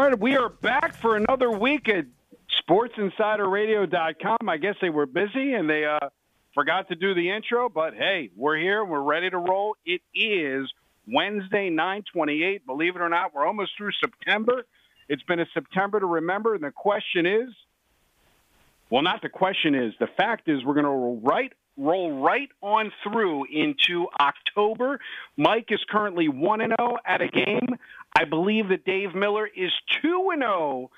Right, we are back for another week at SportsInsiderRadio.com. I guess they were busy and they uh, forgot to do the intro, but hey, we're here. We're ready to roll. It is Wednesday, 928. Believe it or not, we're almost through September. It's been a September to remember, and the question is, well, not the question is, the fact is we're going to roll right roll right on through into October. Mike is currently 1 and 0 at a game. I believe that Dave Miller is 2 and 0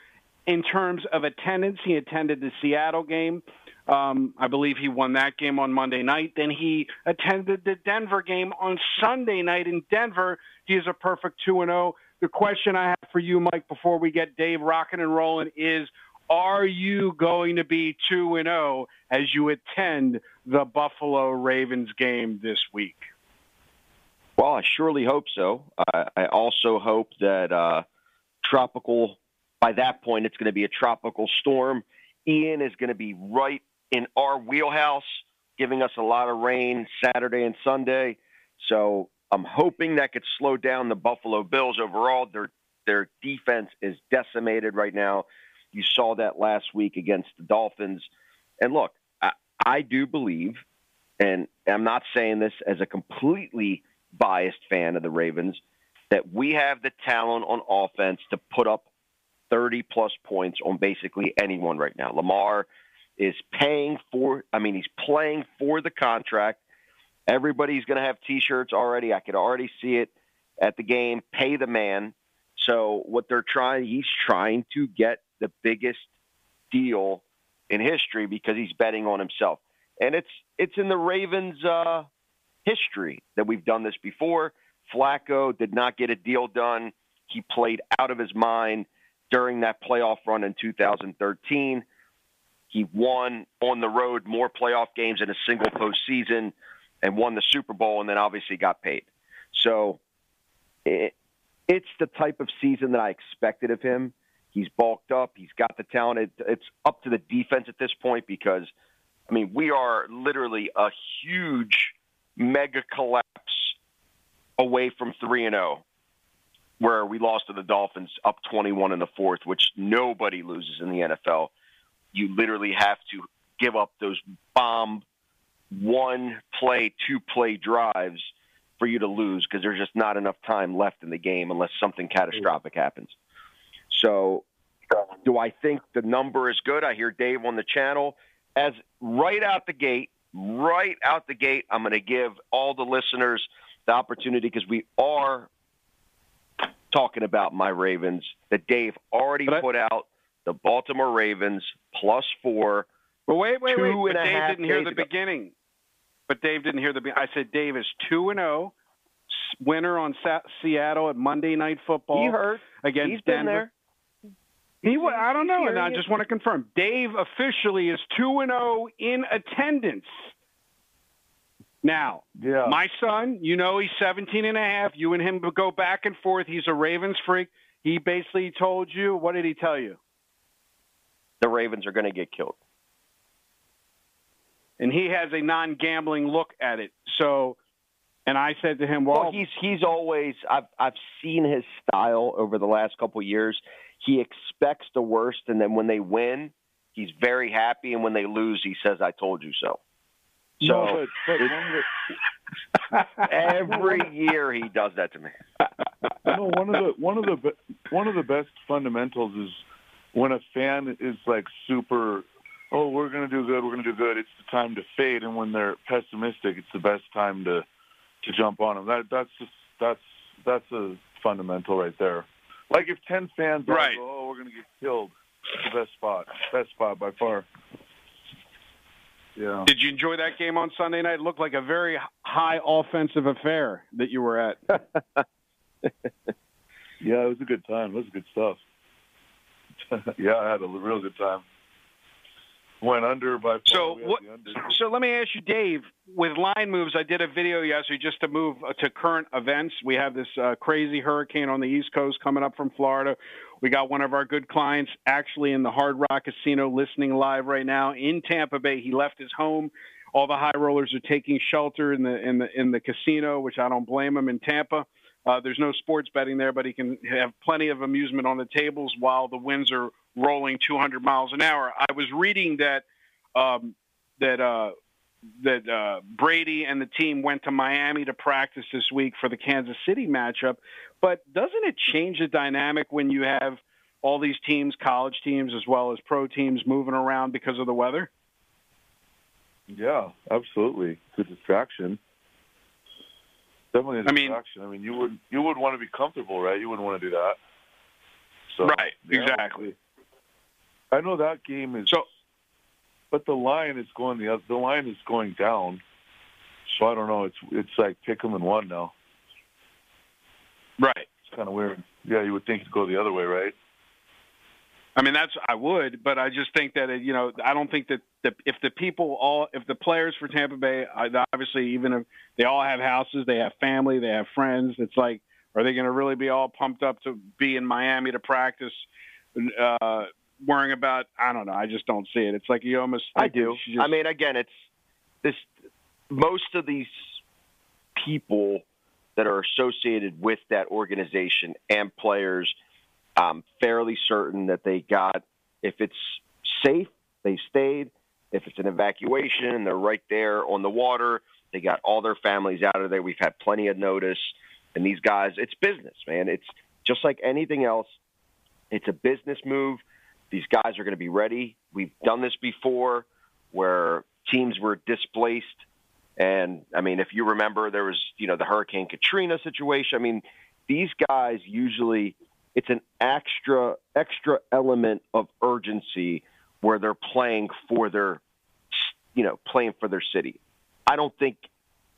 in terms of attendance. He attended the Seattle game. Um, I believe he won that game on Monday night. Then he attended the Denver game on Sunday night in Denver. He is a perfect 2 and 0. The question I have for you, Mike, before we get Dave rocking and rolling is are you going to be 2 and 0 as you attend the Buffalo Ravens game this week? Well, I surely hope so. I, I also hope that uh, tropical, by that point, it's going to be a tropical storm. Ian is going to be right in our wheelhouse, giving us a lot of rain Saturday and Sunday. So I'm hoping that could slow down the Buffalo Bills overall. Their their defense is decimated right now. You saw that last week against the Dolphins. And look, I, I do believe, and I'm not saying this as a completely biased fan of the Ravens, that we have the talent on offense to put up 30 plus points on basically anyone right now. Lamar is paying for, I mean, he's playing for the contract. Everybody's going to have t shirts already. I could already see it at the game. Pay the man. So what they're trying, he's trying to get the biggest deal in history because he's betting on himself. And it's it's in the Ravens' uh, history that we've done this before. Flacco did not get a deal done. He played out of his mind during that playoff run in 2013. He won on the road more playoff games in a single postseason and won the Super Bowl and then obviously got paid. So it, it's the type of season that I expected of him. He's bulked up. He's got the talent. It, it's up to the defense at this point because, I mean, we are literally a huge mega collapse away from 3 and 0 where we lost to the Dolphins up 21 in the fourth, which nobody loses in the NFL. You literally have to give up those bomb one play, two play drives for you to lose because there's just not enough time left in the game unless something catastrophic happens. So, do I think the number is good? I hear Dave on the channel. As right out the gate, right out the gate, I'm going to give all the listeners the opportunity because we are talking about my Ravens that Dave already I, put out the Baltimore Ravens plus four. But wait, wait, wait. But Dave didn't hear the ago. beginning. But Dave didn't hear the. beginning. I said Dave is two and zero, oh, winner on Sa- Seattle at Monday Night Football. He heard against He's Denver. Been there. He, I don't know, and I just want to confirm. Dave officially is two and zero oh in attendance. Now, yeah. my son, you know, he's 17 and a half. You and him go back and forth. He's a Ravens freak. He basically told you, what did he tell you? The Ravens are going to get killed. And he has a non-gambling look at it. So, and I said to him, well, well he's he's always I've I've seen his style over the last couple of years he expects the worst, and then when they win, he's very happy, and when they lose, he says, "I told you so." So no, but, but every year he does that to me. No, one of the one of the one of the best fundamentals is when a fan is like super. Oh, we're going to do good. We're going to do good. It's the time to fade, and when they're pessimistic, it's the best time to to jump on them. That that's just that's that's a fundamental right there. Like if ten fans right. go, oh, we're going to get killed. It's the best spot. Best spot by far. Yeah. Did you enjoy that game on Sunday night? It looked like a very high offensive affair that you were at. yeah, it was a good time. It was good stuff. yeah, I had a real good time went under by. So what? So let me ask you, Dave. With line moves, I did a video yesterday just to move uh, to current events. We have this uh, crazy hurricane on the East Coast coming up from Florida. We got one of our good clients actually in the Hard Rock Casino listening live right now in Tampa Bay. He left his home. All the high rollers are taking shelter in the in the in the casino, which I don't blame him in Tampa. Uh, there's no sports betting there, but he can have plenty of amusement on the tables while the winds are rolling 200 miles an hour. I was reading that um, that uh, that uh, Brady and the team went to Miami to practice this week for the Kansas City matchup. But doesn't it change the dynamic when you have all these teams, college teams as well as pro teams, moving around because of the weather? Yeah, absolutely. It's a distraction. Definitely a distraction. I mean, I mean you would you would want to be comfortable, right? You wouldn't want to do that. So, right. Yeah, exactly. I know that game is so but the line is going the the line is going down. So I don't know. It's it's like pick them in one now. Right. It's kind of weird. Yeah, you would think it'd go the other way, right? I mean, that's I would, but I just think that it, you know I don't think that the, if the people all if the players for Tampa Bay obviously even if they all have houses, they have family, they have friends. It's like are they going to really be all pumped up to be in Miami to practice? Uh, worrying about. I don't know. I just don't see it. It's like you almost. I do. Just... I mean, again, it's this. Most of these people that are associated with that organization and players, I'm fairly certain that they got. If it's safe, they stayed. If it's an evacuation, and they're right there on the water. They got all their families out of there. We've had plenty of notice. And these guys, it's business, man. It's just like anything else. It's a business move. These guys are going to be ready. We've done this before where teams were displaced. And I mean, if you remember, there was, you know, the Hurricane Katrina situation. I mean, these guys usually, it's an extra, extra element of urgency where they're playing for their, you know, playing for their city. I don't think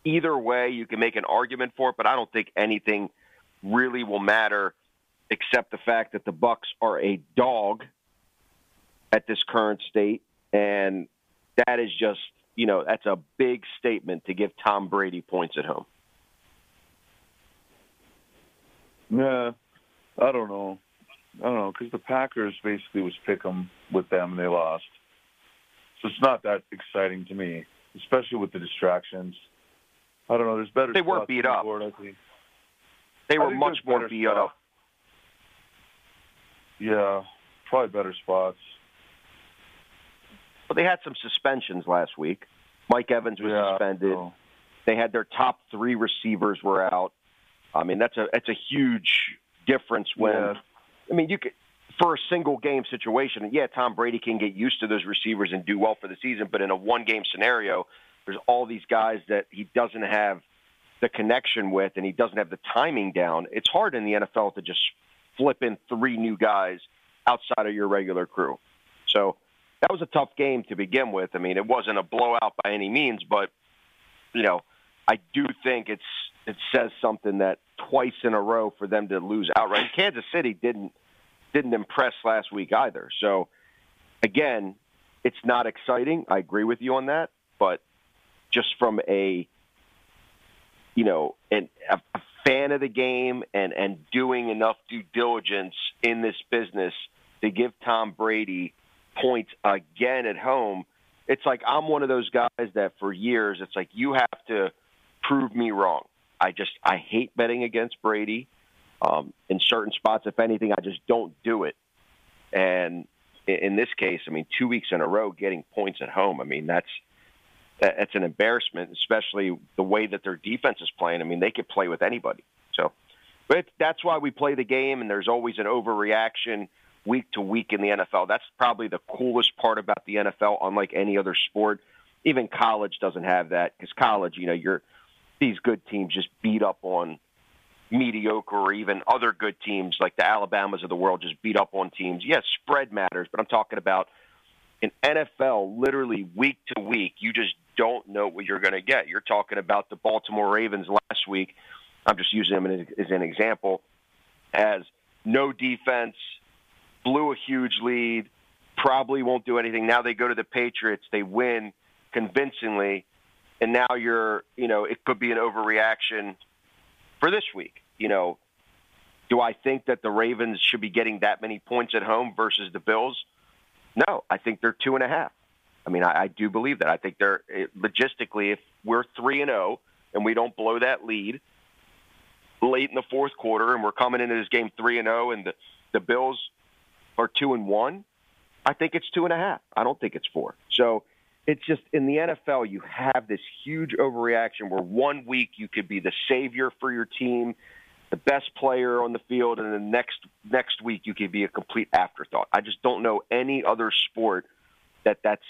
either way you can make an argument for it, but I don't think anything really will matter except the fact that the Bucs are a dog at this current state. And that is just, you know, that's a big statement to give Tom Brady points at home. Yeah, I don't know. I don't know because the Packers basically was pick them with them and they lost, so it's not that exciting to me, especially with the distractions. I don't know. There's better. They were beat up. Board, I think. They were much more beat stuff. up. Yeah, probably better spots. But they had some suspensions last week. Mike Evans was yeah, suspended. so- They had their top three receivers were out. I mean, that's a that's a huge difference when. Yeah. I mean, you could for a single game situation. Yeah, Tom Brady can get used to those receivers and do well for the season, but in a one game scenario, there's all these guys that he doesn't have the connection with, and he doesn't have the timing down. It's hard in the NFL to just flip in three new guys outside of your regular crew. So that was a tough game to begin with. I mean, it wasn't a blowout by any means, but you know, I do think it's it says something that twice in a row for them to lose outright. Kansas City didn't didn't impress last week either. So again, it's not exciting. I agree with you on that, but just from a you know, an, a fan of the game and and doing enough due diligence in this business to give Tom Brady points again at home. It's like I'm one of those guys that for years it's like you have to prove me wrong. I just I hate betting against Brady. Um, in certain spots, if anything, I just don't do it. And in, in this case, I mean, two weeks in a row getting points at home. I mean, that's that's an embarrassment, especially the way that their defense is playing. I mean, they could play with anybody. So, but that's why we play the game, and there's always an overreaction week to week in the NFL. That's probably the coolest part about the NFL, unlike any other sport. Even college doesn't have that because college, you know, you're these good teams just beat up on mediocre or even other good teams like the Alabamas of the world just beat up on teams. Yes, spread matters, but I'm talking about in NFL, literally week to week, you just don't know what you're going to get. You're talking about the Baltimore Ravens last week. I'm just using them as an example. As no defense, blew a huge lead, probably won't do anything. Now they go to the Patriots, they win convincingly, and now you're, you know, it could be an overreaction for this week. You know, do I think that the Ravens should be getting that many points at home versus the Bills? No, I think they're two and a half. I mean, I, I do believe that. I think they're eh, logistically, if we're three and zero and we don't blow that lead, late in the fourth quarter, and we're coming into this game three and zero, and the the Bills are two and one, I think it's two and a half. I don't think it's four. So it's just in the NFL, you have this huge overreaction where one week you could be the savior for your team, the best player on the field, and the next next week you could be a complete afterthought. I just don't know any other sport that that's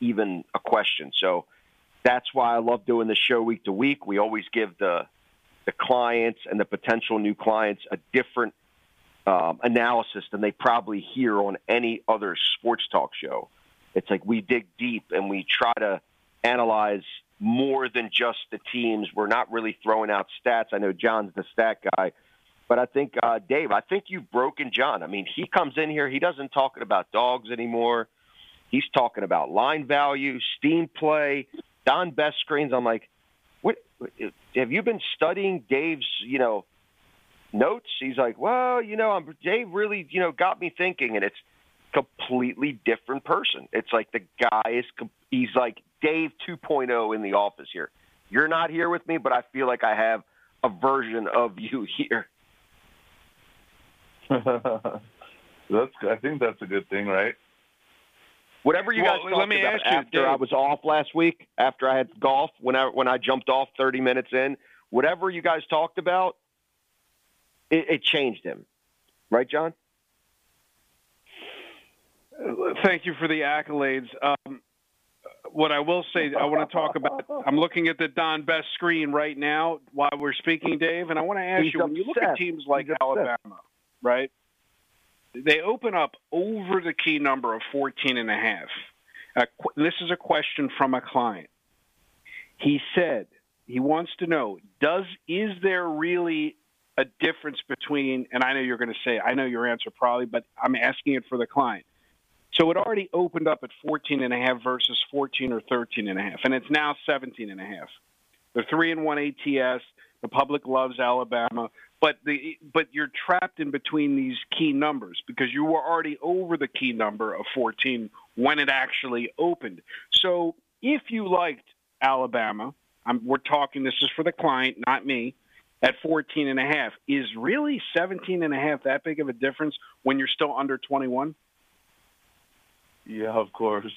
even a question. So that's why I love doing the show week to week. We always give the the clients and the potential new clients a different um, analysis than they probably hear on any other sports talk show. It's like we dig deep and we try to analyze more than just the teams. We're not really throwing out stats. I know John's the stat guy, but I think uh, Dave, I think you've broken John. I mean, he comes in here, he doesn't talk about dogs anymore. He's talking about line value, steam play, Don Best screens. I'm like, what? Have you been studying Dave's, you know, notes? He's like, well, you know, I'm, Dave really, you know, got me thinking, and it's completely different person. It's like the guy is he's like Dave 2.0 in the office here. You're not here with me, but I feel like I have a version of you here. that's I think that's a good thing, right? Whatever you well, guys let me ask you, after Dave. I was off last week, after I had golf, when I when I jumped off 30 minutes in, whatever you guys talked about, it, it changed him, right, John? Thank you for the accolades. Um, what I will say, I want to talk about. I'm looking at the Don Best screen right now while we're speaking, Dave, and I want to ask He's you: when you look at teams like He's upset. Alabama, right? They open up over the key number of 14 and a half. Uh, this is a question from a client. He said he wants to know: Does is there really a difference between? And I know you're going to say, I know your answer probably, but I'm asking it for the client. So it already opened up at 14 and a half versus 14 or 13 and a half, and it's now 17 and a half. They're three and one ATS. The public loves Alabama, but the but you're trapped in between these key numbers because you were already over the key number of 14 when it actually opened. So if you liked Alabama, I'm, we're talking. This is for the client, not me. At 14 and a half, is really 17 and a half that big of a difference when you're still under 21? Yeah, of course.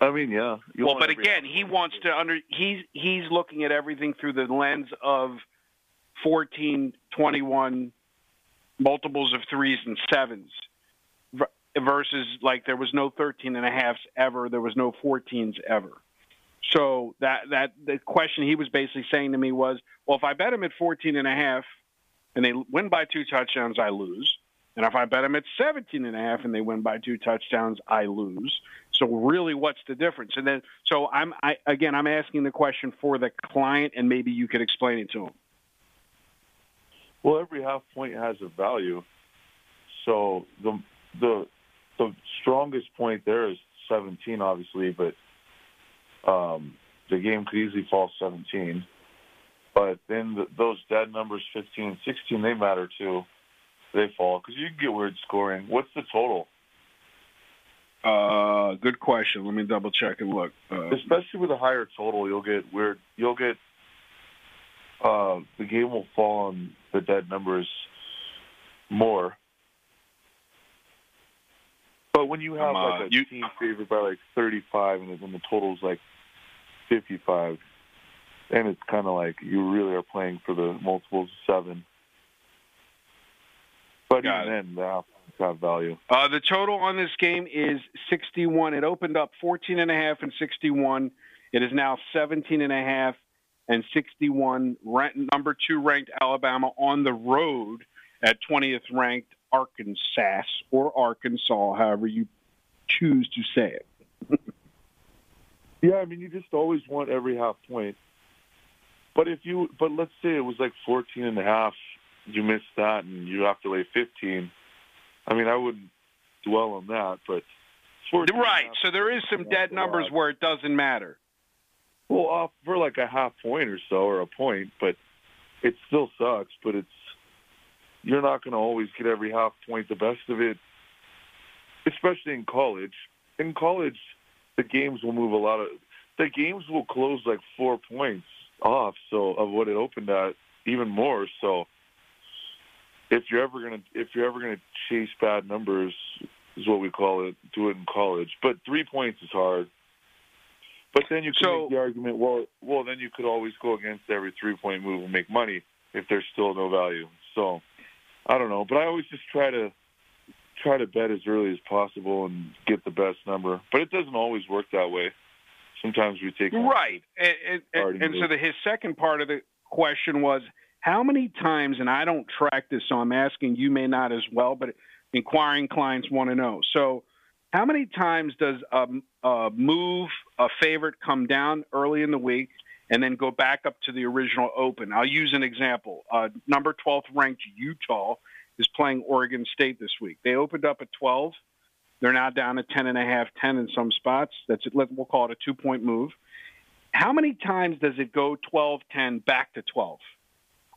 I mean, yeah. You well, but again, he wants to under he's he's looking at everything through the lens of 14, 21 multiples of threes and sevens versus like there was no 13 and a halves ever, there was no 14s ever. So that that the question he was basically saying to me was, well, if I bet him at 14 and a half and they win by two touchdowns, I lose. And if I bet them at 17 and a half and they win by two touchdowns, I lose. So really, what's the difference? And then, so I'm, I, again, I'm asking the question for the client and maybe you could explain it to him. Well, every half point has a value. So the the the strongest point there is 17, obviously, but um, the game could easily fall 17. But then the, those dead numbers, 15 16, they matter too. They fall because you can get weird scoring. What's the total? Uh, good question. Let me double check and look. Uh, Especially with a higher total, you'll get weird. You'll get uh, the game will fall on the dead numbers more. But when you have Um, like a you- team favored by like 35 and then the total's like 55, And it's kind of like you really are playing for the multiples of seven. But Got even then, the points have value. Uh, the total on this game is 61. It opened up 14 and a half and 61. It is now 17 and a half and 61. Rank, number two ranked Alabama on the road at 20th ranked Arkansas or Arkansas, however you choose to say it. Yeah, I mean, you just always want every half point. But if you, but let's say it was like 14 and a half, you missed that and you have to lay 15. I mean, I wouldn't dwell on that, but 14 and a Right. So there is some dead numbers where it doesn't matter. Well, off for like a half point or so, or a point, but it still sucks. But it's you're not going to always get every half point. The best of it, especially in college. In college, the games will move a lot of. The games will close like four points off, so of what it opened at, even more. So if you're ever gonna if you're ever gonna chase bad numbers, is what we call it. Do it in college, but three points is hard. But then you can So- make the argument, well, well, then you could always go against every three point move and make money if there's still no value. So I don't know, but I always just try to try to bet as early as possible and get the best number. But it doesn't always work that way. Sometimes we take Right. And, and, and, so the, his second part of the question was how many times, and I don't track this, so I'm asking you may not as well, but inquiring clients want to know. So, how many times does a, a move, a favorite come down early in the week and then go back up to the original open? I'll use an example. Uh, number 12th ranked Utah is playing Oregon State this week. They opened up at 12. They're now down to 10 and a half, 10 in some spots. That's it. We'll call it a two point move. How many times does it go 12, 10 back to 12?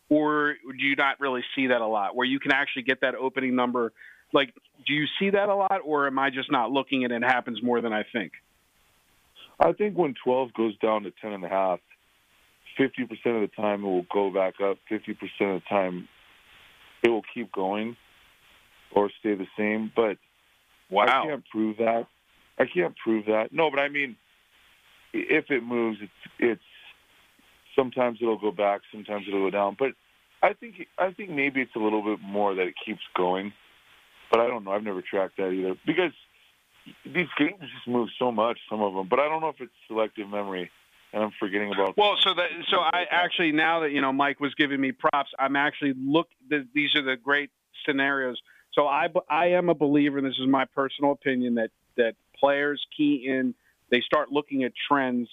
Or do you not really see that a lot where you can actually get that opening number? Like, do you see that a lot or am I just not looking and it happens more than I think? I think when 12 goes down to 10 and a half, 50% of the time it will go back up. 50% of the time it will keep going or stay the same. But I can't prove that. I can't prove that. No, but I mean, if it moves, it's it's sometimes it'll go back, sometimes it'll go down. But I think I think maybe it's a little bit more that it keeps going. But I don't know. I've never tracked that either because these games just move so much. Some of them, but I don't know if it's selective memory, and I'm forgetting about. Well, so that so I actually now that you know Mike was giving me props, I'm actually look. th these are the great scenarios. So I I am a believer, and this is my personal opinion that that players key in. They start looking at trends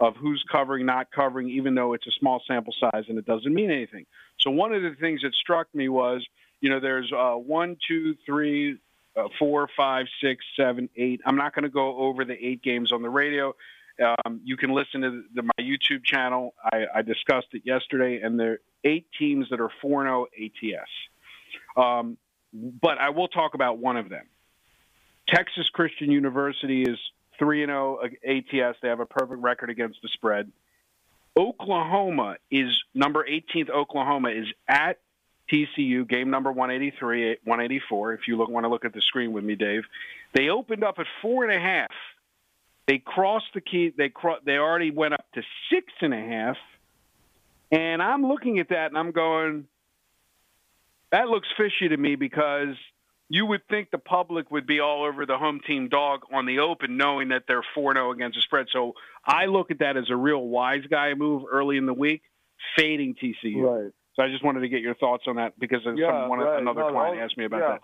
of who's covering, not covering, even though it's a small sample size and it doesn't mean anything. So one of the things that struck me was, you know, there's uh, one, two, three, uh, four, five, six, seven, eight. I'm not going to go over the eight games on the radio. Um, you can listen to the, my YouTube channel. I, I discussed it yesterday, and there are eight teams that are 4 0 ATS. Um, but I will talk about one of them. Texas Christian University is 3 0 ATS. They have a perfect record against the spread. Oklahoma is number 18th. Oklahoma is at TCU, game number 183, 184. If you look, want to look at the screen with me, Dave, they opened up at four and a half. They crossed the key. They cro- they already went up to six and a half. And I'm looking at that and I'm going, that looks fishy to me because you would think the public would be all over the home team dog on the open, knowing that they're 4 0 against the spread. So I look at that as a real wise guy move early in the week, fading TCU. Right. So I just wanted to get your thoughts on that because Yeah, some, one, right. another No, client all- asked me about yeah. that.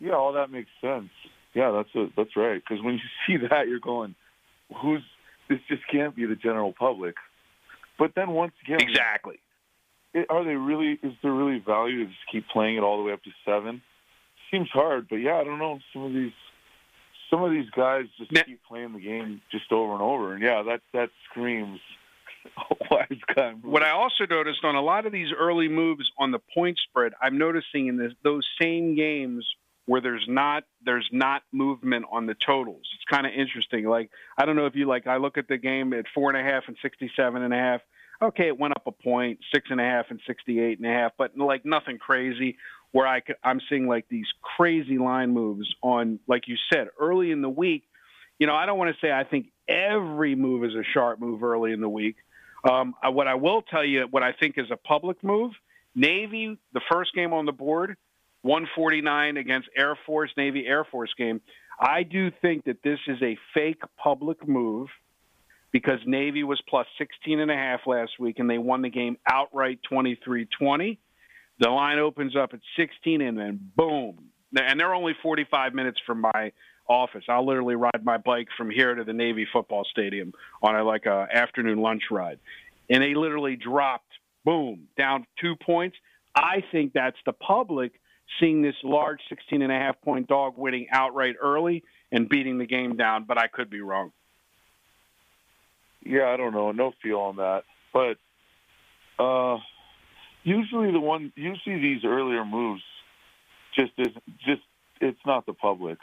Yeah, all that makes sense. Yeah, that's a, that's right. Because when you see that, you're going, "Who's this? Just can't be the general public." But then once again, Exactly. it, are they really? Is there really value to just keep playing it all the way up to seven? Seems hard, but yeah, I don't know. Some of these, some of these guys just keep playing the game just over and over, and yeah, that that screams wise guy. move. What I also noticed on a lot of these early moves on the point spread, I'm noticing in this, those same games where there's not there's not movement on the totals. It's kind of interesting. Like I don't know if you like. I look at the game at four and a half and sixty seven and a half. Okay, it went up a point, six and a half and sixty eight and a half, but like nothing crazy. Where I could, I'm seeing like these crazy line moves on, like you said, early in the week. You know, I don't want to say I think every move is a sharp move early in the week. Um, what I will tell you, what I think is a public move, Navy, the first game on the board, 149 against Air Force, Navy Air Force game. I do think that this is a fake public move because Navy was plus 16 and a half last week and they won the game outright 23-20. The line opens up at 16 and then boom. And they're only 45 minutes from my office. I'll literally ride my bike from here to the Navy football stadium on a like a afternoon lunch ride. And they literally dropped boom down 2 points. I think that's the public seeing this large 16 and a half point dog winning outright early and beating the game down, but I could be wrong. Yeah, I don't know. No feel on that. But uh usually the one you see these earlier moves just is just it's not the public.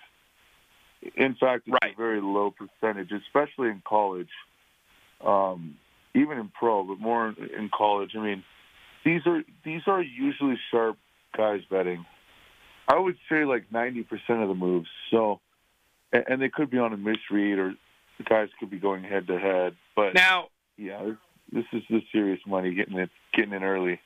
In fact, it's Right. a very low percentage, especially in college. Um even in pro, but more in college. I mean, these are these are usually sharp guys betting. I would say like 90% of the moves. So, and, they could be on a misread, or the guys could be going head to head. But now, yeah, this is the serious money getting it getting in early.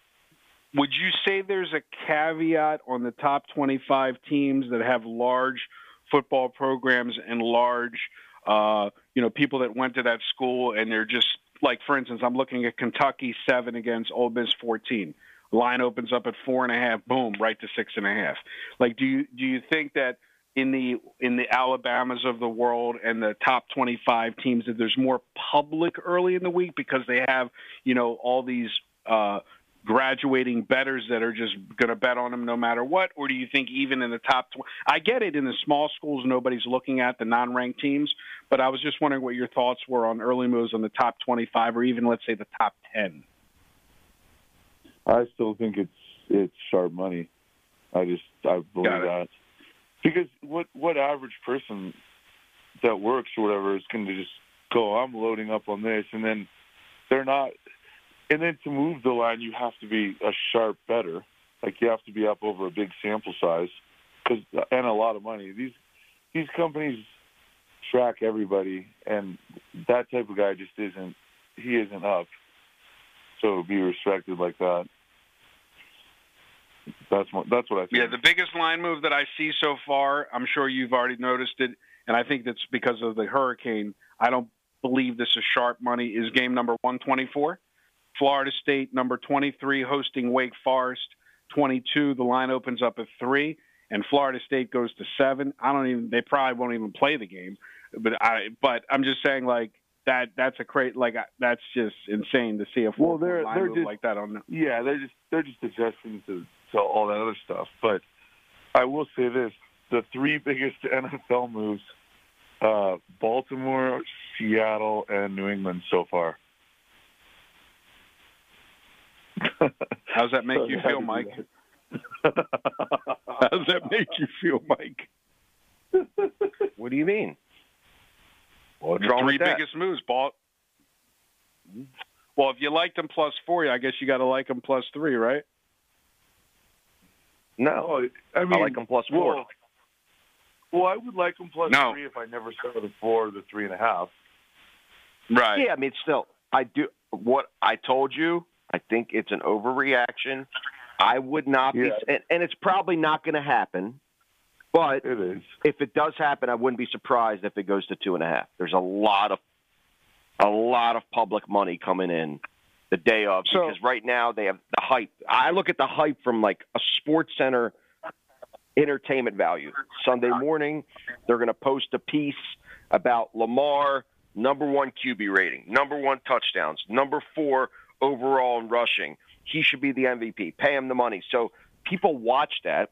Would you say there's a caveat on the top 25 teams that have large football programs and large, uh, you know, people that went to that school and they're just like, for instance, I'm looking at Kentucky seven against Ole Miss 14. Line opens up at four and a half, boom, right to six and a half. Like, do you do you think that in the in the Alabamas of the world and the top 25 teams that there's more public early in the week because they have you know all these uh, graduating betters that are just going to bet on them no matter what? Or do you think even in the top 20, I get it in the small schools, nobody's looking at the non ranked teams, but I was just wondering what your thoughts were on early moves on the top 25 or even, let's say, the top 10. I still think it's it's sharp money. I just I believe that because what what average person that works or whatever is going to just go I'm loading up on this and then they're not and then to move the line, you have to be a sharp better. Like you have to be up over a big sample size, because and a lot of money. These these companies track everybody, and that type of guy just isn't. He isn't up. So be respected like that. That's what that's what I think. Yeah, the biggest line move that I see so far. I'm sure you've already noticed it, and I think that's because of the hurricane. I don't believe this is sharp money. Is game number 124? Florida State, number 23, hosting Wake Forest. 22, the line opens up at three, and Florida State goes to seven. I don't even. They probably won't even play the game, but I. But I'm just saying, like that. That's a great. Like that's just insane to see a well, they're line they're move just like that on. Yeah, they're just they're just adjusting to to all that other stuff. But I will say this: the three biggest NFL moves: uh, Baltimore, Seattle, and New England so far. How does that make you feel, Mike? How does that make you feel, Mike? What do you mean? What's the three biggest moves, ball. Well, if you liked them plus four, I guess you got to like them plus three, right? No, I mean, I like them plus four. Well, well, I would like them plus No. three if I never saw the four or the three and a half. Right. Yeah, I mean, still, I do what I told you. I think it's an overreaction. I would not be, and, and it's probably not going to happen. But It is. if it does happen, I wouldn't be surprised if it goes to two and a half. There's a lot of a lot of public money coming in the day of So- because right now they have the hype. I look at the hype from like a SportsCenter entertainment value. Sunday morning, they're going to post a piece about Lamar, number one QB rating, number one touchdowns, number four overall in rushing. He should be the MVP. Pay him the money. So people watch that.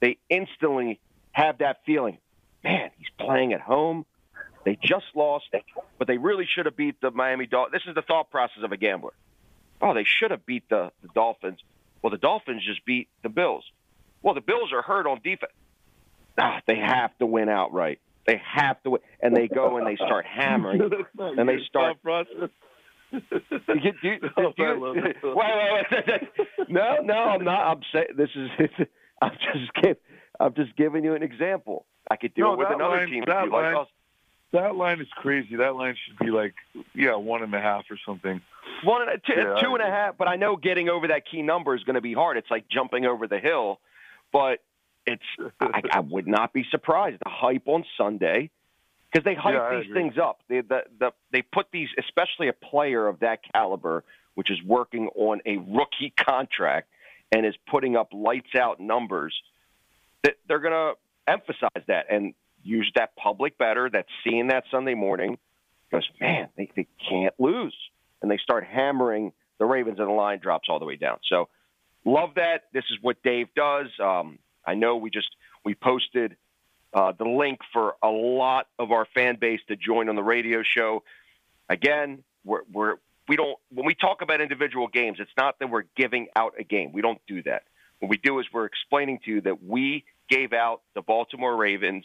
They instantly have that feeling. Man, he's playing at home. They just lost, but they really should have beat the Miami Dolphins. This is the thought process of a gambler. Oh, they should have beat the, the Dolphins. Well, the Dolphins just beat the Bills. Well, the Bills are hurt on defense. Ah, they have to win outright. They have to win. And they go and they start hammering. And they start-. You- do you- do Oh, you- wait, wait, wait. No, no, I'm not. I'm saying this is. I'm just giving. I'm just giving you an example. I could do No, it with another line- team. if that you like line- us. That line is crazy. That line should be like, yeah, one and a half or something. One and a, two, Yeah, two and a half, but I know getting over that key number is going to be hard. It's like jumping over the hill, but it's. I, I would not be surprised. The hype on Sunday, because they hype Yeah, these things up. They the, the they put these, especially a player of that caliber, which is working on a rookie contract and is putting up lights out numbers. That they're going to emphasize that and use that public better that's seeing that Sunday morning goes, man, they, they can't lose. And they start hammering the Ravens, and the line drops all the way down. So, love that. This is what Dave does. Um, I know we just we posted uh, the link for a lot of our fan base to join on the radio show. Again, we're, we're we don't when we talk about individual games, it's not that we're giving out a game. We don't do that. What we do is we're explaining to you that we gave out the Baltimore Ravens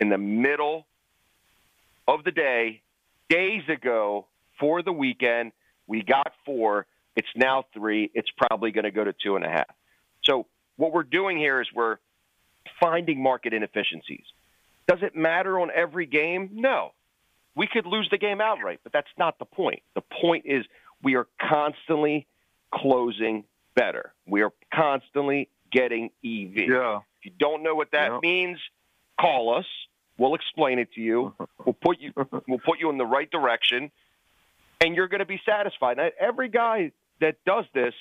in the middle of the day, days ago for the weekend. We got four. It's now three. It's probably going to go to two and a half. So what we're doing here is we're finding market inefficiencies. Does it matter on every game? No. We could lose the game outright, but that's not the point. The point is we are constantly closing better. We are constantly getting EV. Yeah. If you don't know what that Yeah. means, call us. We'll explain it to you. We'll put you we'll put you in the right direction and you're going to be satisfied. Now, every guy that does this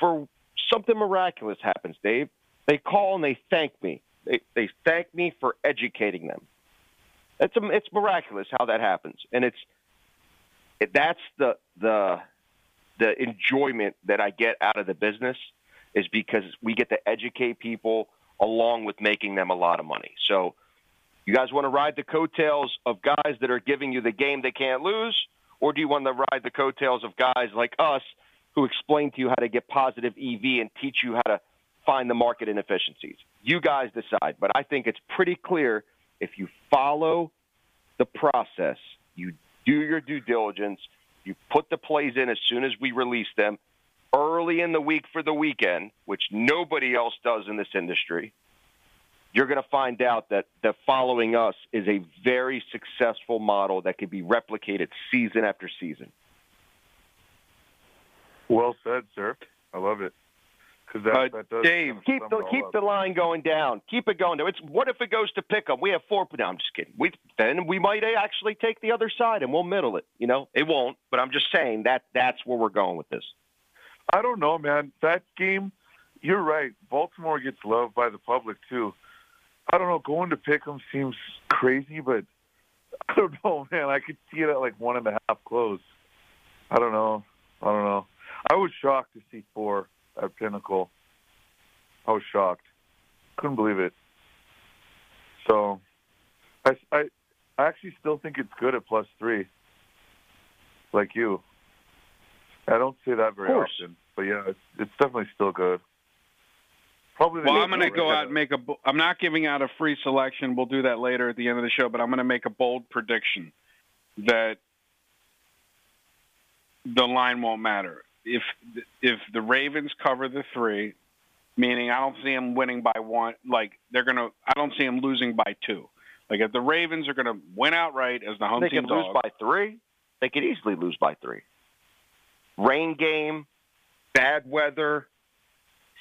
for something miraculous happens, Dave. They call and they thank me. They they thank me for educating them. It's a, it's miraculous how that happens, and it's it, that's the the the enjoyment that I get out of the business is because we get to educate people along with making them a lot of money. So, you guys want to ride the coattails of guys that are giving you the game they can't lose, or do you want to ride the coattails of guys like us who explain to you how to get positive EV and teach you how to find the market inefficiencies? You guys decide. But I think it's pretty clear if you follow the process, you do your due diligence, you put the plays in as soon as we release them early in the week for the weekend, which nobody else does in this industry. You're going to find out that, that following us is a very successful model that can be replicated season after season. Well said, sir. I love it. That, Uh, that Dave, Keep the keep the line going down. Keep it going down. It's what if it goes to pick 'em? We have four. No, I'm just kidding. We then we might actually take the other side and we'll middle it. You know, it won't. But I'm just saying that that's where we're going with this. I don't know, man. That game, you're right. Baltimore gets loved by the public too. I don't know. Going to pick 'em seems crazy, but I don't know, man. I could see it at like one and a half close. I don't know. I don't know. I was shocked to see four at Pinnacle. I was shocked. Couldn't believe it. So, I, I, I actually still think it's good at plus three. Like you. I don't see that very course. often, but yeah, it's, it's definitely still good. Probably. Well, I'm going to go out and make a. bo- I'm not giving out a free selection. We'll do that later at the end of the show. But I'm going to make a bold prediction that the line won't matter if if the Ravens cover the three, meaning I don't see them winning by one. Like they're going to. I don't see them losing by two. Like if the Ravens are going to win outright as the home They team could lose dog, by three. They could easily lose by three. Rain game, bad weather,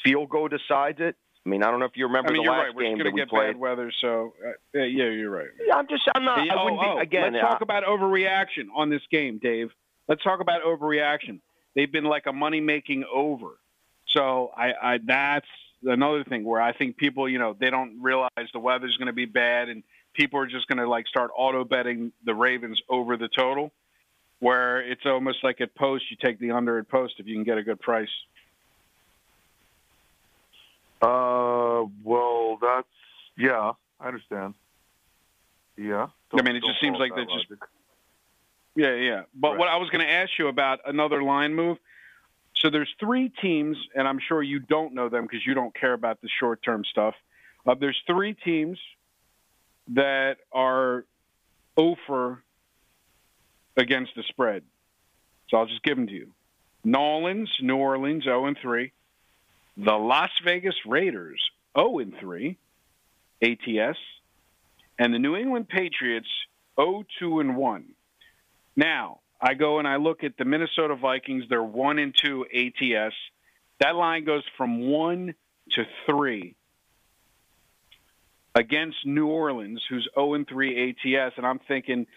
field goal decides it. I mean, I don't know if you remember I mean, the you're last right. We're game that going we to get played. bad weather, so uh, yeah, yeah, you're right. Yeah, I'm just, I'm not. Hey, I wouldn't oh, be again. Let's talk about overreaction on this game, Dave. Let's talk about overreaction. They've been like a money making over. So I, I that's another thing where I think people, you know, they don't realize the weather's going to be bad, and people are just going to like start auto betting the Ravens over the total. Where it's almost like at post, you take the under at post if you can get a good price. Uh, well, that's yeah. I understand. Yeah. I mean, it just seems like they just-. Yeah, yeah. But Right. what I was going to ask you about another line move. So there's three teams, and I'm sure you don't know them because you don't care about the short-term stuff. Uh, there's three teams that are over against the spread. So I'll just give them to you. Nolans, New Orleans, 0 and 3. The Las Vegas Raiders, 0 and 3, ATS, and the New England Patriots, 0 2 and 1. Now, I go and I look at the Minnesota Vikings. They're one and two ATS. That line goes from one to three against New Orleans, who's 0 and 3 ATS. And I'm thinking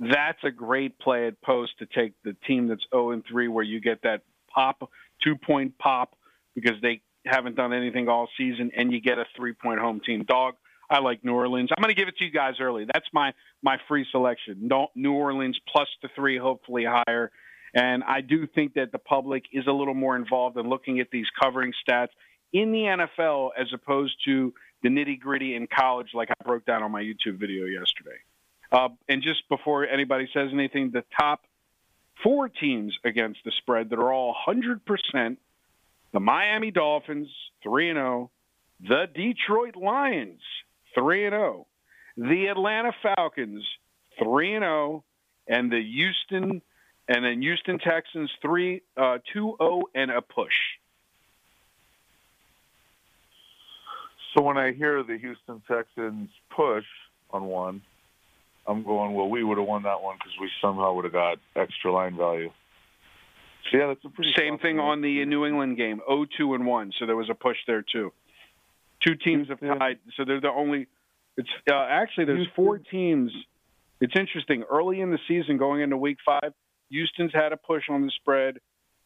that's a great play at post to take the team that's 0 and 3, where you get that pop, two point pop, because they haven't done anything all season, and you get a three point home team dog. I like New Orleans. I'm going to give it to you guys early. That's my my free selection. New Orleans plus the three, hopefully higher. And I do think that the public is a little more involved in looking at these covering stats in the NFL as opposed to the nitty gritty in college, like I broke down on my YouTube video yesterday. Uh, and just before anybody says anything, the top four teams against the spread that are all 100%, the Miami Dolphins, 3 and 0, the Detroit Lions, 3 and 0, the Atlanta Falcons, 3 and 0, and the Houston and then Houston Texans 3 uh 2 0 and a push. So when I hear the Houston Texans push on one, I'm going, well, we would have won that one because we somehow would have got extra line value. So yeah, that's a pretty same thing on the New England game, 0-2 and one. So there was a push there too. Two teams have tied, so they're the only. It's uh, actually there's four teams. It's interesting. Early in the season, going into Week Five, Houston's had a push on the spread.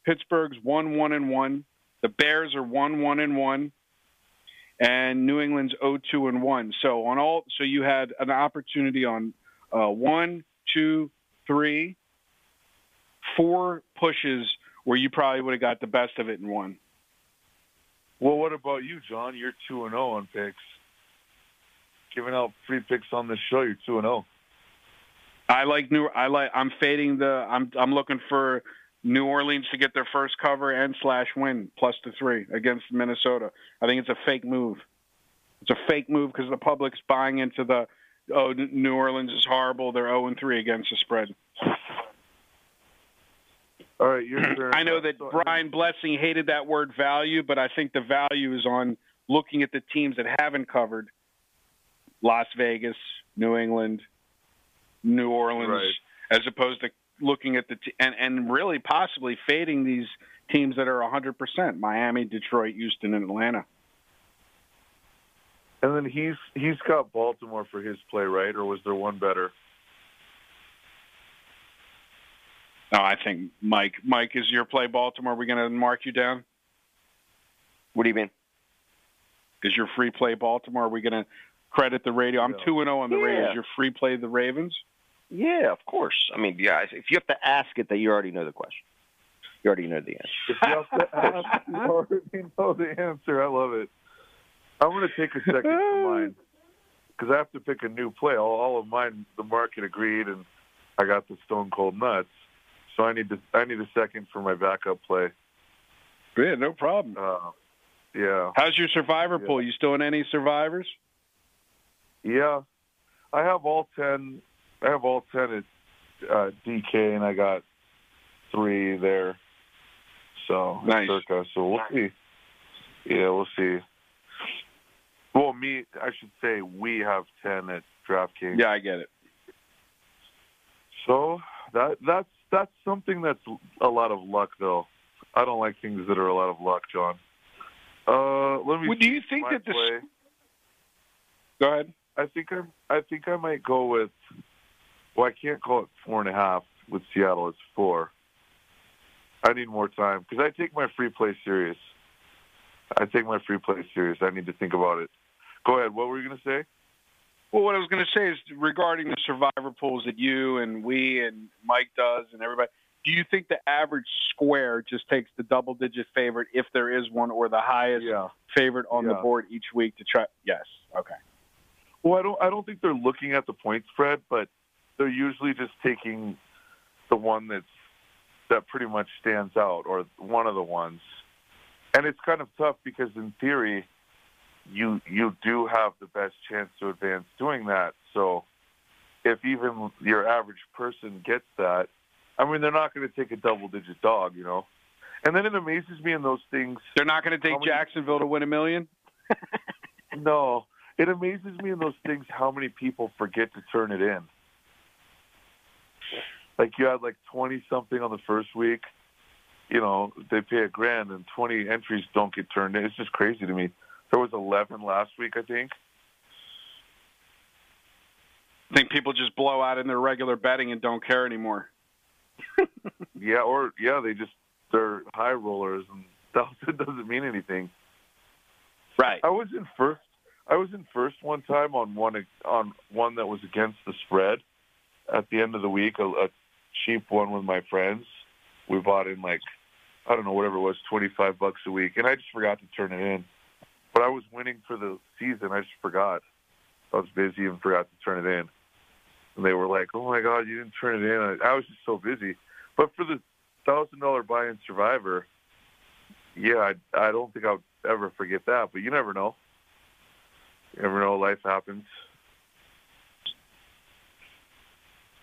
Pittsburgh's one one and one. The Bears are one one and one, and New England's 0-2 and one. So on all, so you had an opportunity on uh, one, two, three, four pushes where you probably would have got the best of it in one. Well, what about you, John? You're two and zero on picks. Giving out free picks on this show, you're two and zero. I like new. I like. I'm fading the. I'm. I'm looking for New Orleans to get their first cover and slash win plus the three against Minnesota. I think it's a fake move. It's a fake move because the public's buying into the. Oh, New Orleans is horrible. They're zero and three against the spread. All right, your turn. I know that Brian Blessing hated that word value, but I think the value is on looking at the teams that haven't covered Las Vegas, New England, New Orleans, right. as opposed to looking at the t- and and really possibly fading these teams that are 100% Miami, Detroit, Houston, and Atlanta. And then he's he's got Baltimore for his play, right? Or was there one better? No, I think Mike. Mike, is your play Baltimore? Are we going to mark you down? What do you mean? Is your free play Baltimore? Are we going to credit the radio? I'm two and zero on the Yeah. Ravens. Your free play the Ravens. Yeah, of course. I mean, yeah, if you have to ask it, that you already know the question. You already know the answer. If you have to ask, you already know the answer. I love it. I'm going to take a second for mine because I have to pick a new play. All, all of mine, the market agreed, and I got the stone cold nuts. So I need to I need a second for my backup play. Yeah, no problem. Uh, yeah, How's your survivor Yeah. pool? You still in any survivors? yeah. I have all ten. I have all ten at uh, DK, and I got three there. So Nice. circa. So we'll see. Yeah, we'll see. Well, me, I should say we have ten at DraftKings. Yeah, I get it. So that that's that's something that's a lot of luck, though. I don't like things that are a lot of luck, John. Uh, let me. Well, do you think that this- play. Go ahead. I think I'm. I think I might go with. Well, I can't call it four and a half with Seattle. It's four. I need more time because I take my free play serious. I take my free play serious. I need to think about it. Go ahead. What were you going to say? Well, what I was going to say is regarding the survivor pools that you and we and Mike does and everybody. Do you think the average square just takes the double-digit favorite if there is one, or the highest Yeah. favorite on the board each week to try? Yes. Okay. Well, I don't. I don't think they're looking at the point spread, but they're usually just taking the one that's that pretty much stands out, or one of the ones. And it's kind of tough because, in theory, you you do have the best chance to advance doing that. So, if even your average person gets that, I mean, they're not going to take a double-digit dog, you know. And then it amazes me in those things. They're not going to take many- Jacksonville to win a million. No, it amazes me in those things how many people forget to turn it in. Like you had like twenty something on the first week, you know, they pay a grand and twenty entries don't get turned in. It's just crazy to me. There was eleven last week, I think. I think people just blow out in their regular betting and don't care anymore. Yeah, or yeah, they just they're high rollers and that doesn't mean anything. Right. I was in first. I was in first one time on one on one that was against the spread. At the end of the week, a, a cheap one with my friends. We bought in like I don't know whatever it was, twenty five bucks a week, and I just forgot to turn it in. But I was winning for the season. I just forgot. I was busy and forgot to turn it in. And they were like, "Oh my God, you didn't turn it in." I, I was just so busy. But for the thousand dollar buy-in Survivor, yeah, I, I don't think I'll ever forget that. But you never know. You never know. Life happens.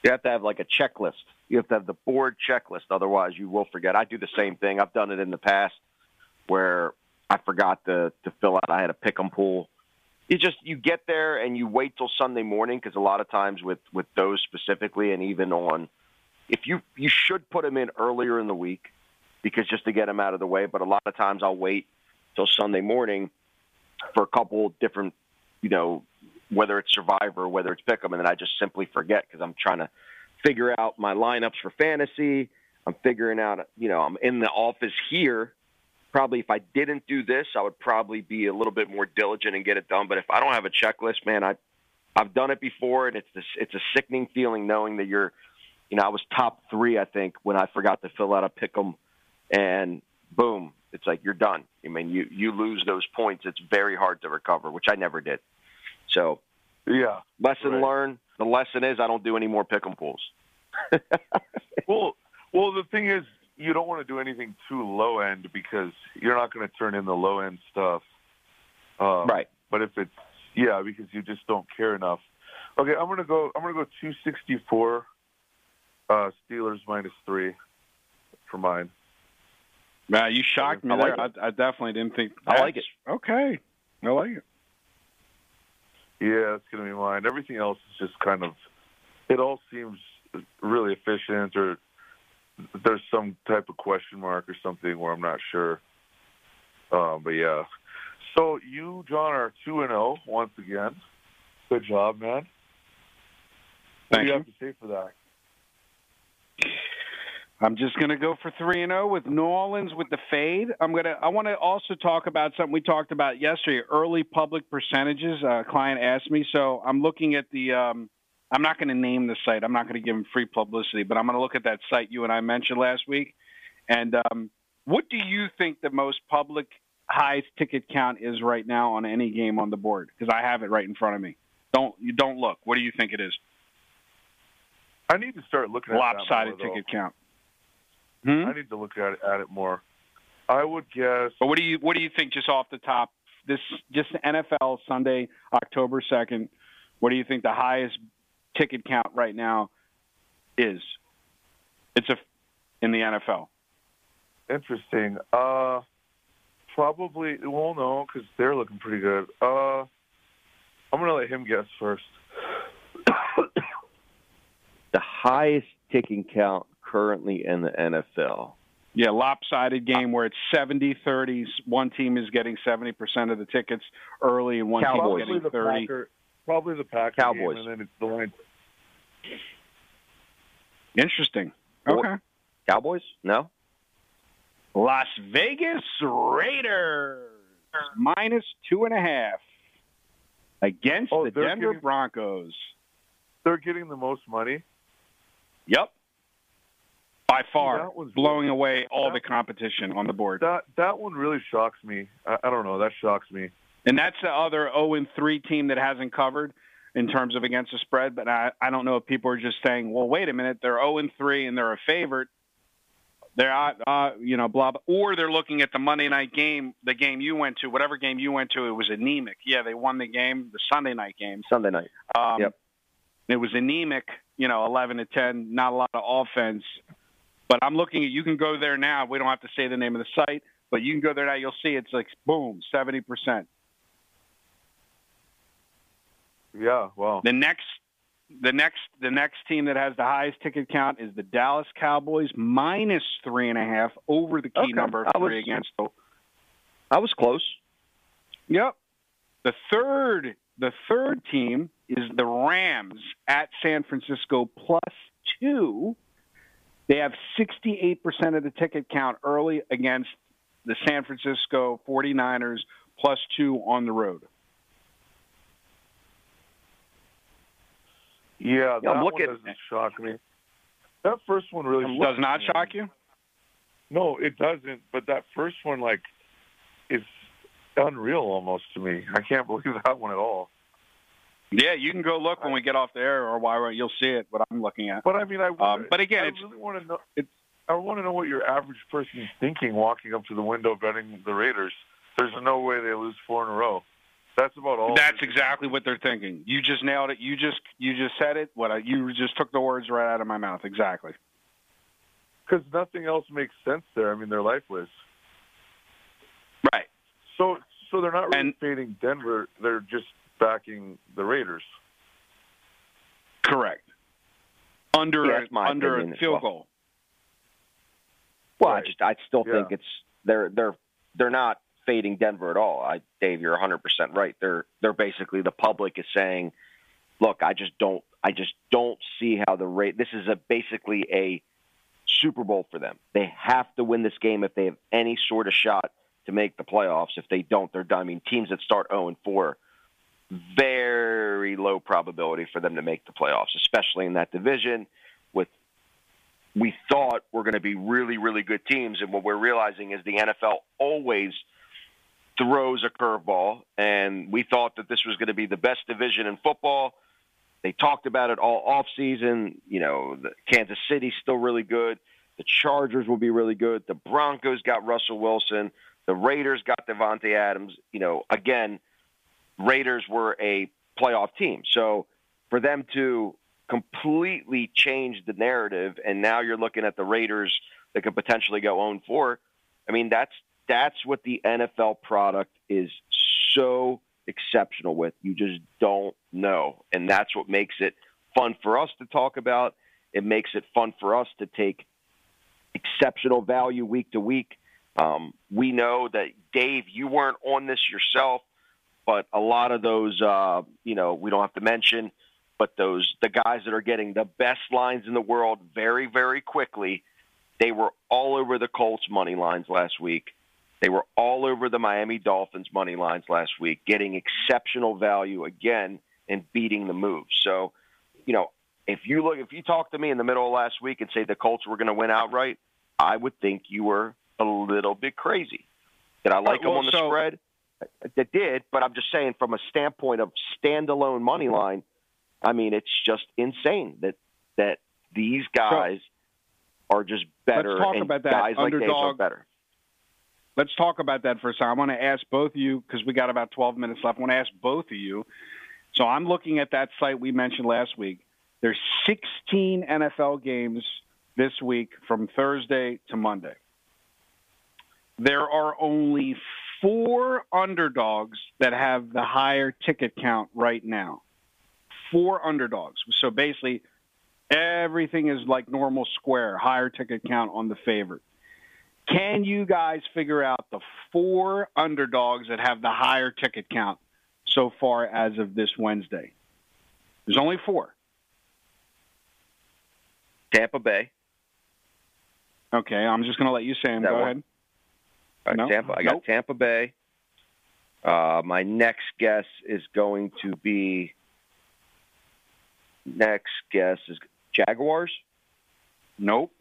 You have to have like a checklist. You have to have the board checklist. Otherwise, you will forget. I do the same thing. I've done it in the past where I forgot to, to fill out. I had a pick 'em pool you just you get there and you wait till Sunday morning because a lot of times with with those specifically and even on if you you should put them in earlier in the week because just to get them out of the way. But a lot of times I'll wait till Sunday morning for a couple different you know whether it's Survivor whether it's Pick'em, and then I just simply forget because I'm trying to figure out my lineups for fantasy. I'm figuring out, you know, I'm in the office here probably if I didn't do this, I would probably be a little bit more diligent and get it done. But if I don't have a checklist, man, I I've done it before, and it's this it's a sickening feeling knowing that you're, you know, I was top three I think when I forgot to fill out a pick'em, and boom, it's like you're done. I mean, you you lose those points, it's very hard to recover, which I never did. So, yeah, lesson right. learned. The lesson is I don't do any more pick'em pools. well, well, the thing is, you don't want to do anything too low end because you're not going to turn in the low end stuff. Um, right. But if it's yeah, because you just don't care enough. Okay, I'm gonna go. I'm gonna go 264. Uh, Steelers minus three for mine. Man, you shocked me I like there. I, I, definitely didn't think. I like it. Okay, I like it. Yeah, that's gonna be mine. Everything else is just kind of. It all seems really efficient, or there's some type of question mark or something where I'm not sure. Um, but yeah. So you, John, are two and zero once again. Good job, man. Thank What do you, you. have to say for that? I'm just going to go for three and zero with New Orleans with the fade. I'm going to. I want to also talk about something we talked about yesterday: early public percentages. A client asked me, so I'm looking at the. Um, I'm not going to name the site. I'm not going to give them free publicity, but I'm going to look at that site you and I mentioned last week. And um, what do you think the most public highest ticket count is right now on any game on the board? Because I have it right in front of me. Don't you don't look. What do you think it is? I need to start looking at Lopsided more, ticket count. Hmm? I need to look at it, at it more. I would guess. But what do you what do you think just off the top? This just the NFL Sunday, October second. What do you think the highest ticket count right now is? It's a in the NFL. Interesting. Uh, probably. Well, no, because they're looking pretty good. Uh, I'm gonna let him guess first. The highest ticking count currently in the NFL. Yeah, lopsided game where it's 70-30. One team is getting 70% of the tickets early and one Cowboys. team is getting 30. Packer. Probably the Packer Cowboys. game, and then it's the line. Interesting. Well- Okay. Cowboys? No. Las Vegas Raiders minus two and a half against Oh, the Denver getting- Broncos. They're getting the most money. Yep. By far, that was blowing away all that- the competition on the board. That that one really shocks me. I, I don't know. That shocks me. And that's the other 0 and 3 team that hasn't covered in terms of against the spread. But I, I don't know if people are just saying, well, wait a minute, they're 0 and 3 and they're a favorite. They're, uh, you know, blah, blah. Or they're looking at the Monday night game, the game you went to, whatever game you went to, it was anemic. Yeah, they won the game, the Sunday night game. Sunday night. Um, Yep. It was anemic, you know, 11 to 10, not a lot of offense. But I'm looking at, you can go there now. We don't have to say the name of the site, but you can go there now. You'll see it's like, boom, 70%. Yeah. well, The next, the next, the next team that has the highest ticket count is the Dallas Cowboys, minus three and a half over the key Okay. number of I was- three against the. I was close. Yep. The third, the third team is the Rams at San Francisco plus two. They have 68% of the ticket count early against the San Francisco 49ers plus two on the road. Yeah. Yeah, I'm that looking- one doesn't shock me. That first one really Does not me. shock you? No, it doesn't. But that first one, like, is unreal almost to me. I can't believe that one at all. Yeah, you can go look when we get off the air, or why you'll see it. What I'm looking at. But I mean, I Um, but again, I it's- really want to know. it's- I want to know what your average person is thinking walking up to the window betting the Raiders. There's no way they lose four in a row. That's about all. That's exactly what they're thinking. You just nailed it. You just you just said it. What I, you just took the words right out of my mouth. Exactly. because nothing else makes sense there. I mean, they're lifeless. Right. So, so they're not really And- fading Denver. They're just backing the Raiders. Correct. Under Yeah, that's my under a field well. goal. Well, I just I still Yeah. think it's they're they're they're not fading Denver at all. I Dave, you're 100 percent right. They're they're basically the public is saying, look, I just don't I just don't see how the rate. This is a basically a Super Bowl for them. They have to win this game if they have any sort of shot to make the playoffs. If they don't, they're done. I mean, teams that start 0 and 4, very low probability for them to make the playoffs, especially in that division. With we thought were going to be really, really good teams, and what we're realizing is the NFL always throws a curveball, and we thought that this was going to be the best division in football. They talked about it all off season. You know, the Kansas City's still really good. The Chargers will be really good. The Broncos got Russell Wilson. The Raiders got Davante Adams. You know, again, Raiders were a playoff team. So for them to completely change the narrative, and now you're looking at the Raiders that could potentially go own four. I mean, that's that's what the NFL product is so exceptional with. You just don't know, and that's what makes it fun for us to talk about. It makes it fun for us to take exceptional value week to week. Um, we know that Dave, you weren't on this yourself, but a lot of those, uh, you know, we don't have to mention, but those the guys that are getting the best lines in the world very, very quickly. They were all over the Colts money lines last week. They were all over the Miami Dolphins money lines last week, getting exceptional value again and beating the move. So, you know, if you look, if you talk to me in the middle of last week and say the Colts were going to win outright, I would think you were a little bit crazy. Did I uh, like well, them on the so- spread? That did, but I'm just saying from a standpoint of standalone money line, I mean it's just insane that that these guys are just better. Let's talk and about that guys like Dave are underdog better. Let's talk about that for a second. I want to ask both of you because we got about 12 minutes left. I want to ask both of you. So I'm looking at that site we mentioned last week. There's 16 NFL games this week from Thursday to Monday. There are only four underdogs that have the higher ticket count right now. Four underdogs. So basically, everything is like normal square, higher ticket count on the favorite. Can you guys figure out the four underdogs that have the higher ticket count so far as of this Wednesday? There's only four. Tampa Bay. Okay, I'm just going to let you say them. Go one? ahead. No. Tampa. I got Nope. Tampa Bay. Uh, my next guess is going to be. Next guess is Jaguars. Nope.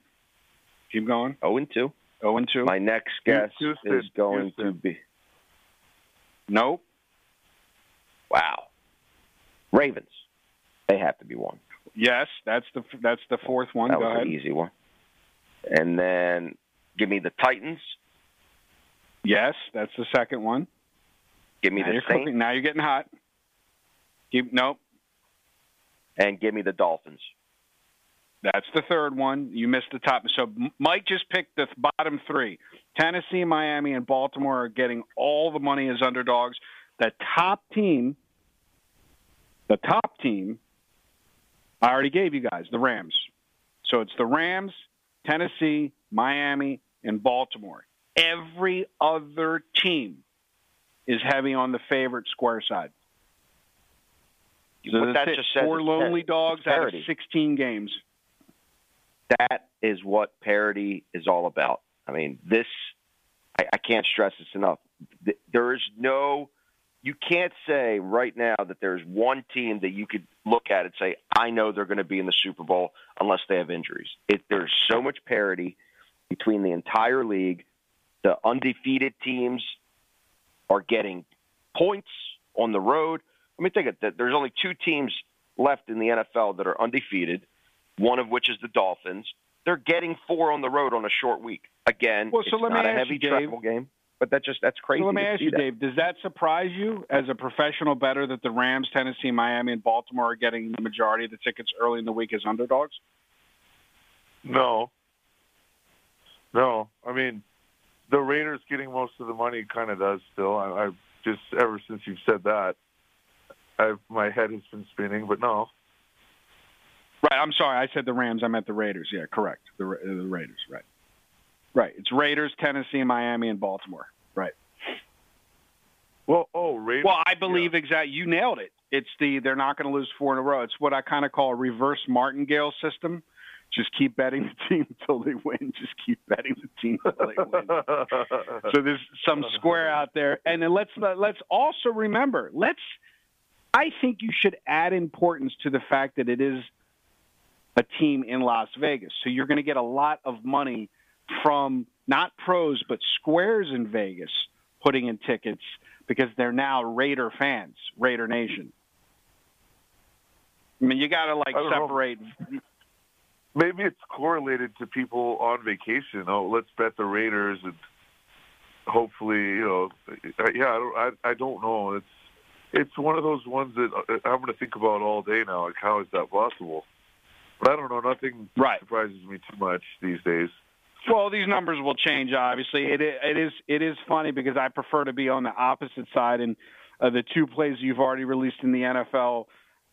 Keep going. zero and two. 0 and 2. My next guess Houston. is going to be Nope. wow. Ravens. They have to be one. Yes, that's the that's the fourth one. That Go was ahead. an easy one. And then give me the Titans. Yes, that's the second one. Give me now the you're Saints. cooking. Now you're getting hot. Keep nope. And give me the Dolphins. That's the third one. You missed the top. So Mike just picked the bottom three. Tennessee, Miami, and Baltimore are getting all the money as underdogs. The top team, the top team, I already gave you guys the Rams. So it's the Rams, Tennessee, Miami, and Baltimore. Every other team is heavy on the favorite square side. So What that's that just Four is lonely dogs out of 16 games. That is what parity is all about. I mean, this, I, I can't stress this enough. There is no, you can't say right now that there's one team that you could look at and say, I know they're going to be in the Super Bowl unless they have injuries. It, there's so much parity between the entire league. The undefeated teams are getting points on the road. I mean, think of it. There's only two teams left in the NFL that are undefeated one of which is the Dolphins. They're getting four on the road on a short week. Again, Well, so it's let me a ask heavy you, Dave. travel game, but that just that's crazy. So let me ask you, that. Dave, does that surprise you as a professional better that the Rams, Tennessee, Miami, and Baltimore are getting the majority of the tickets early in the week as underdogs? No. No. I mean, the Raiders getting most of the money kind of does still. I, I Just ever since you've said that, I've, my head has been spinning. But no, Right. I'm sorry. I said the Rams. I meant the Raiders. Yeah, correct. The, uh, the Raiders. Right. Right. It's Raiders, Tennessee, Miami, and Baltimore. Right. well, oh, Raiders. Well, I believe exactly. You nailed it. It's the they're not going to lose four in a row. It's what I kind of call a reverse martingale system. Just keep betting the team until they win. Just keep betting the team until they win. so there's some square out there, and then let's let's also remember. Let's. I think you should add importance to the fact that it is a team in Las Vegas. So you're going to get a lot of money from not pros but squares in Vegas putting in tickets because they're now Raider fans, Raider Nation. I mean, you got to like don't know. separate. Maybe it's correlated to people on vacation. Oh, let's bet the Raiders, and hopefully, you know, uh, yeah. I don't, I, I don't know. It's it's one of those ones that uh, I'm going to think about all day now. Like, how is that possible? But I don't know. Nothing Right. surprises me too much these days. Well, these numbers will change. Obviously, it it is it is funny because I prefer to be on the opposite side, and uh, the two plays you've already released in the NFL,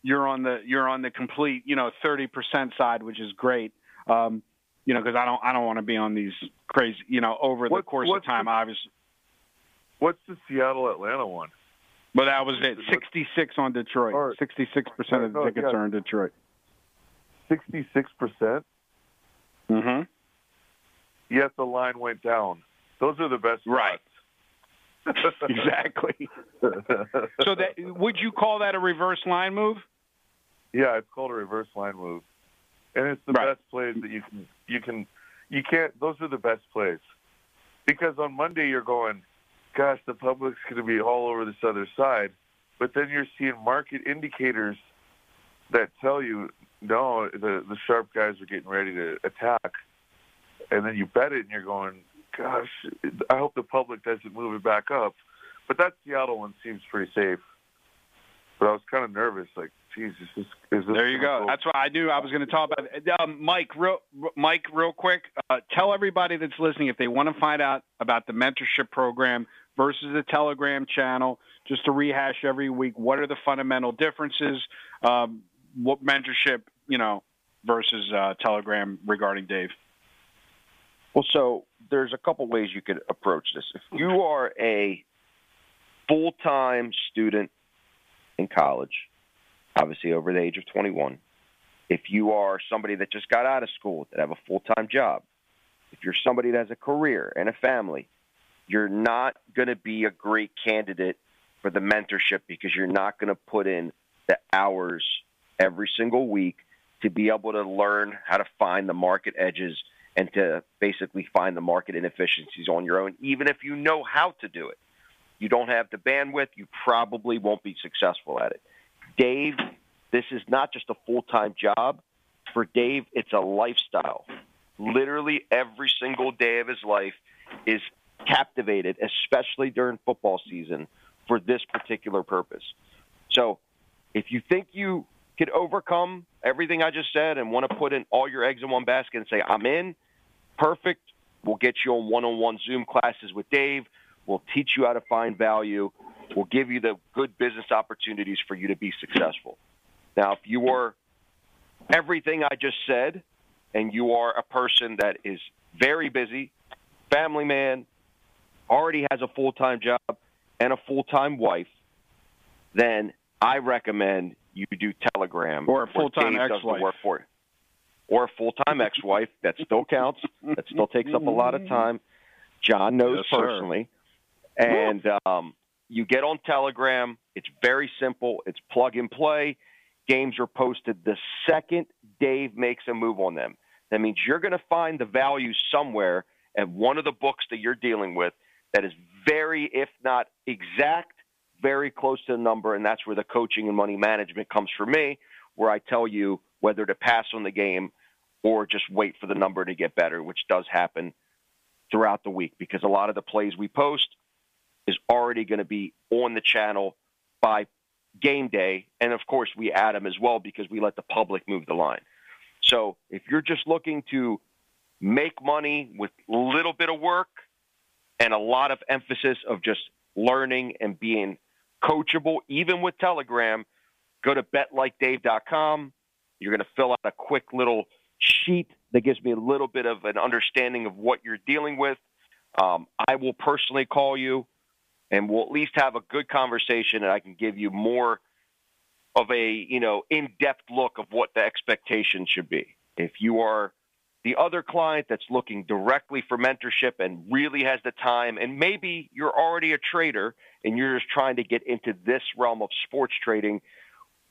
you're on the you're on the complete you know thirty percent side, which is great. Um, you know, because I don't I don't want to be on these crazy you know over the course of time. the- Obviously, What's the Seattle Atlanta one? but that was it. Sixty six on Detroit. Sixty six percent of the tickets are in Detroit. Sixty-six percent. Mm-hmm. Yet the line went down. Those are the best. Right. spots. Exactly. So that would you call that a reverse line move? Yeah, it's called a reverse line move, and it's the Right. best plays that you can you can you can't. Those are the best plays because on Monday you're going, gosh, the public's going to be all over this other side, but then you're seeing market indicators that tell you no, the the sharp guys are getting ready to attack, and then you bet it and you're going, gosh, I hope the public doesn't move it back up, but that Seattle one seems pretty safe. But I was kind of nervous, like, geez, is this is this There you go. That's why I knew I was going to talk about. it. Um, Mike, real, Mike, real quick, uh, tell everybody that's listening if they want to find out about the mentorship program versus the Telegram channel. Just to rehash every week, what are the fundamental differences? Um, what mentorship, you know, versus uh, Telegram regarding Dave? Well, so there's a couple ways you could approach this. If you are a full time student in college, obviously over the age of 21, if you are somebody that just got out of school that have a full time job, if you're somebody that has a career and a family, you're not going to be a great candidate for the mentorship because you're not going to put in the hours every single week to be able to learn how to find the market edges and to basically find the market inefficiencies on your own, even if you know how to do it. You don't have the bandwidth, you probably won't be successful at it. Dave, this is not just a full time job. For Dave, it's a lifestyle. Literally every single day of his life is captivated, especially during football season, for this particular purpose. So if you think you could overcome everything I just said and want to put in all your eggs in one basket and say, I'm in, perfect. We'll get you on one on one Zoom classes with Dave. We'll teach you how to find value. We'll give you the good business opportunities for you to be successful. Now, if you are everything I just said and you are a person that is very busy, family man, already has a full time job and a full time wife, then I recommend you do Telegram Or a full-time Dave does the ex-wife. work for you. Or a full time ex wife. That still counts. That still takes up a lot of time. John knows Yes, sir. personally. And um, you get on Telegram. It's very simple. It's plug and play. Games are posted the second Dave makes a move on them. That means you're going to find the value somewhere at one of the books that you're dealing with that is very, if not exact, very close to the number. And that's where the coaching and money management comes for me, where I tell you whether to pass on the game or just wait for the number to get better, which does happen throughout the week because a lot of the plays we post is already going to be on the channel by game day. And of course, we add them as well because we let the public move the line. So if you're just looking to make money with a little bit of work and a lot of emphasis of just learning and being coachable, even with Telegram, go to betlikedave.com. You're going to fill out a quick little sheet that gives me a little bit of an understanding of what you're dealing with. Um, I will personally call you and we'll at least have a good conversation and I can give you more of a, you know, in-depth look of what the expectation should be. If you are the other client that's looking directly for mentorship and really has the time, and maybe you're already a trader and you're just trying to get into this realm of sports trading,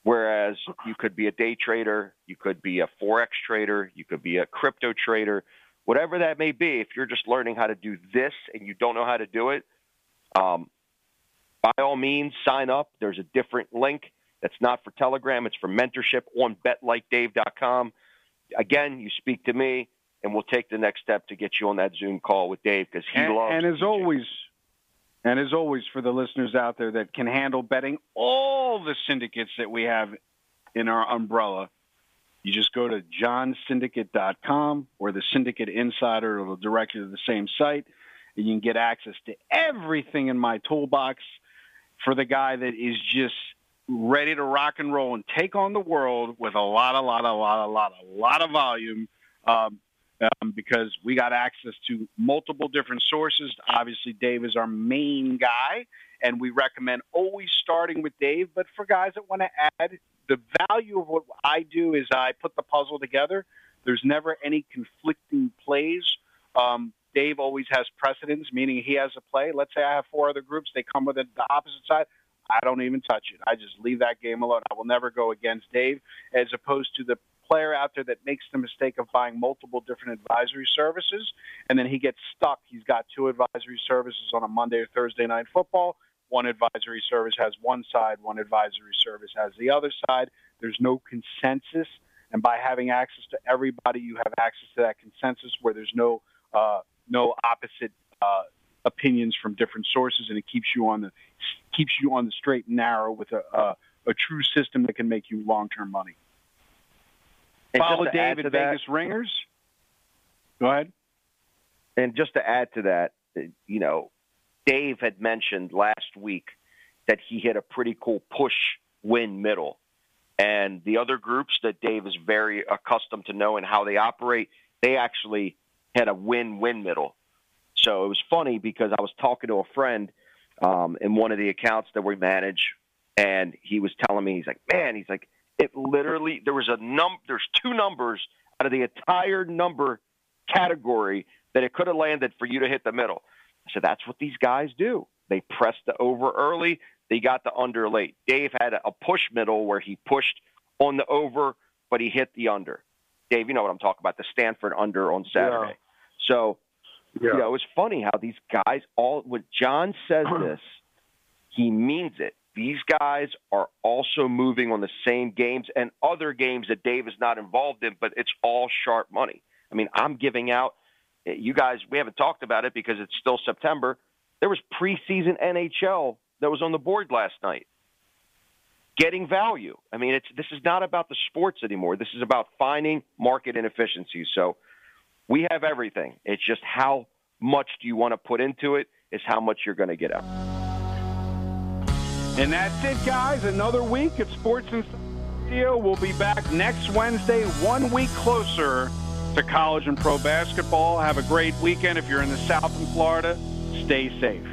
whereas you could be a day trader, you could be a Forex trader, you could be a crypto trader, whatever that may be, if you're just learning how to do this and you don't know how to do it, um, by all means, sign up. There's a different link. That's not for Telegram, it's for mentorship on betlikedave.com again, you speak to me, and we'll take the next step to get you on that Zoom call with Dave because he and, loves. And as always, and as always, for the listeners out there that can handle betting all the syndicates that we have in our umbrella, you just go to johnsyndicate.com or the Syndicate Insider. It'll direct you to the same site, and you can get access to everything in my toolbox for the guy that is just ready to rock and roll and take on the world with a lot, a lot, a lot, a lot, a lot of volume. Um, um, because we got access to multiple different sources. Obviously, Dave is our main guy, and we recommend always starting with Dave. But for guys that want to add, the value of what I do is I put the puzzle together. There's never any conflicting plays. Um, Dave always has precedence, meaning he has a play. Let's say I have four other groups, they come with the opposite side. I don't even touch it. I just leave that game alone. I will never go against Dave, as opposed to the player out there that makes the mistake of buying multiple different advisory services, and then he gets stuck. He's got two advisory services on a Monday or Thursday night football. One advisory service has one side, one advisory service has the other side. There's no consensus, and by having access to everybody, you have access to that consensus where there's no uh, no opposite uh, opinions from different sources, and it keeps you on the keeps you on the straight and narrow with a a, a true system that can make you long term money. And Follow David at that, Vegas Ringers. Go ahead. And just to add to that, you know, Dave had mentioned last week that he hit a pretty cool push win middle. And the other groups that Dave is very accustomed to know and how they operate, they actually had a win win middle. So it was funny because I was talking to a friend um, in one of the accounts that we manage, and he was telling me, he's like, man, he's like, it literally there was a num there's two numbers out of the entire number category that it could have landed for you to hit the middle. I said that's what these guys do. They pressed the over early, they got the under late. Dave had a push middle where he pushed on the over, but he hit the under. Dave, you know what I'm talking about, the Stanford under on Saturday. Yeah. So yeah. You know, it was funny how these guys all when John says this, he means it. These guys are also moving on the same games and other games that Dave is not involved in, but it's all sharp money. I mean, I'm giving out eh, you guys we haven't talked about it because it's still September. There was preseason NHL that was on the board last night. Getting value. I mean, it's this is not about the sports anymore. This is about finding market inefficiencies. So we have everything. It's just how much do you want to put into it is how much you're going to get out. And that's it, guys. Another week at Sports and Radio. We'll be back next Wednesday, one week closer to college and pro basketball. Have a great weekend. If you're in the South in Florida, stay safe.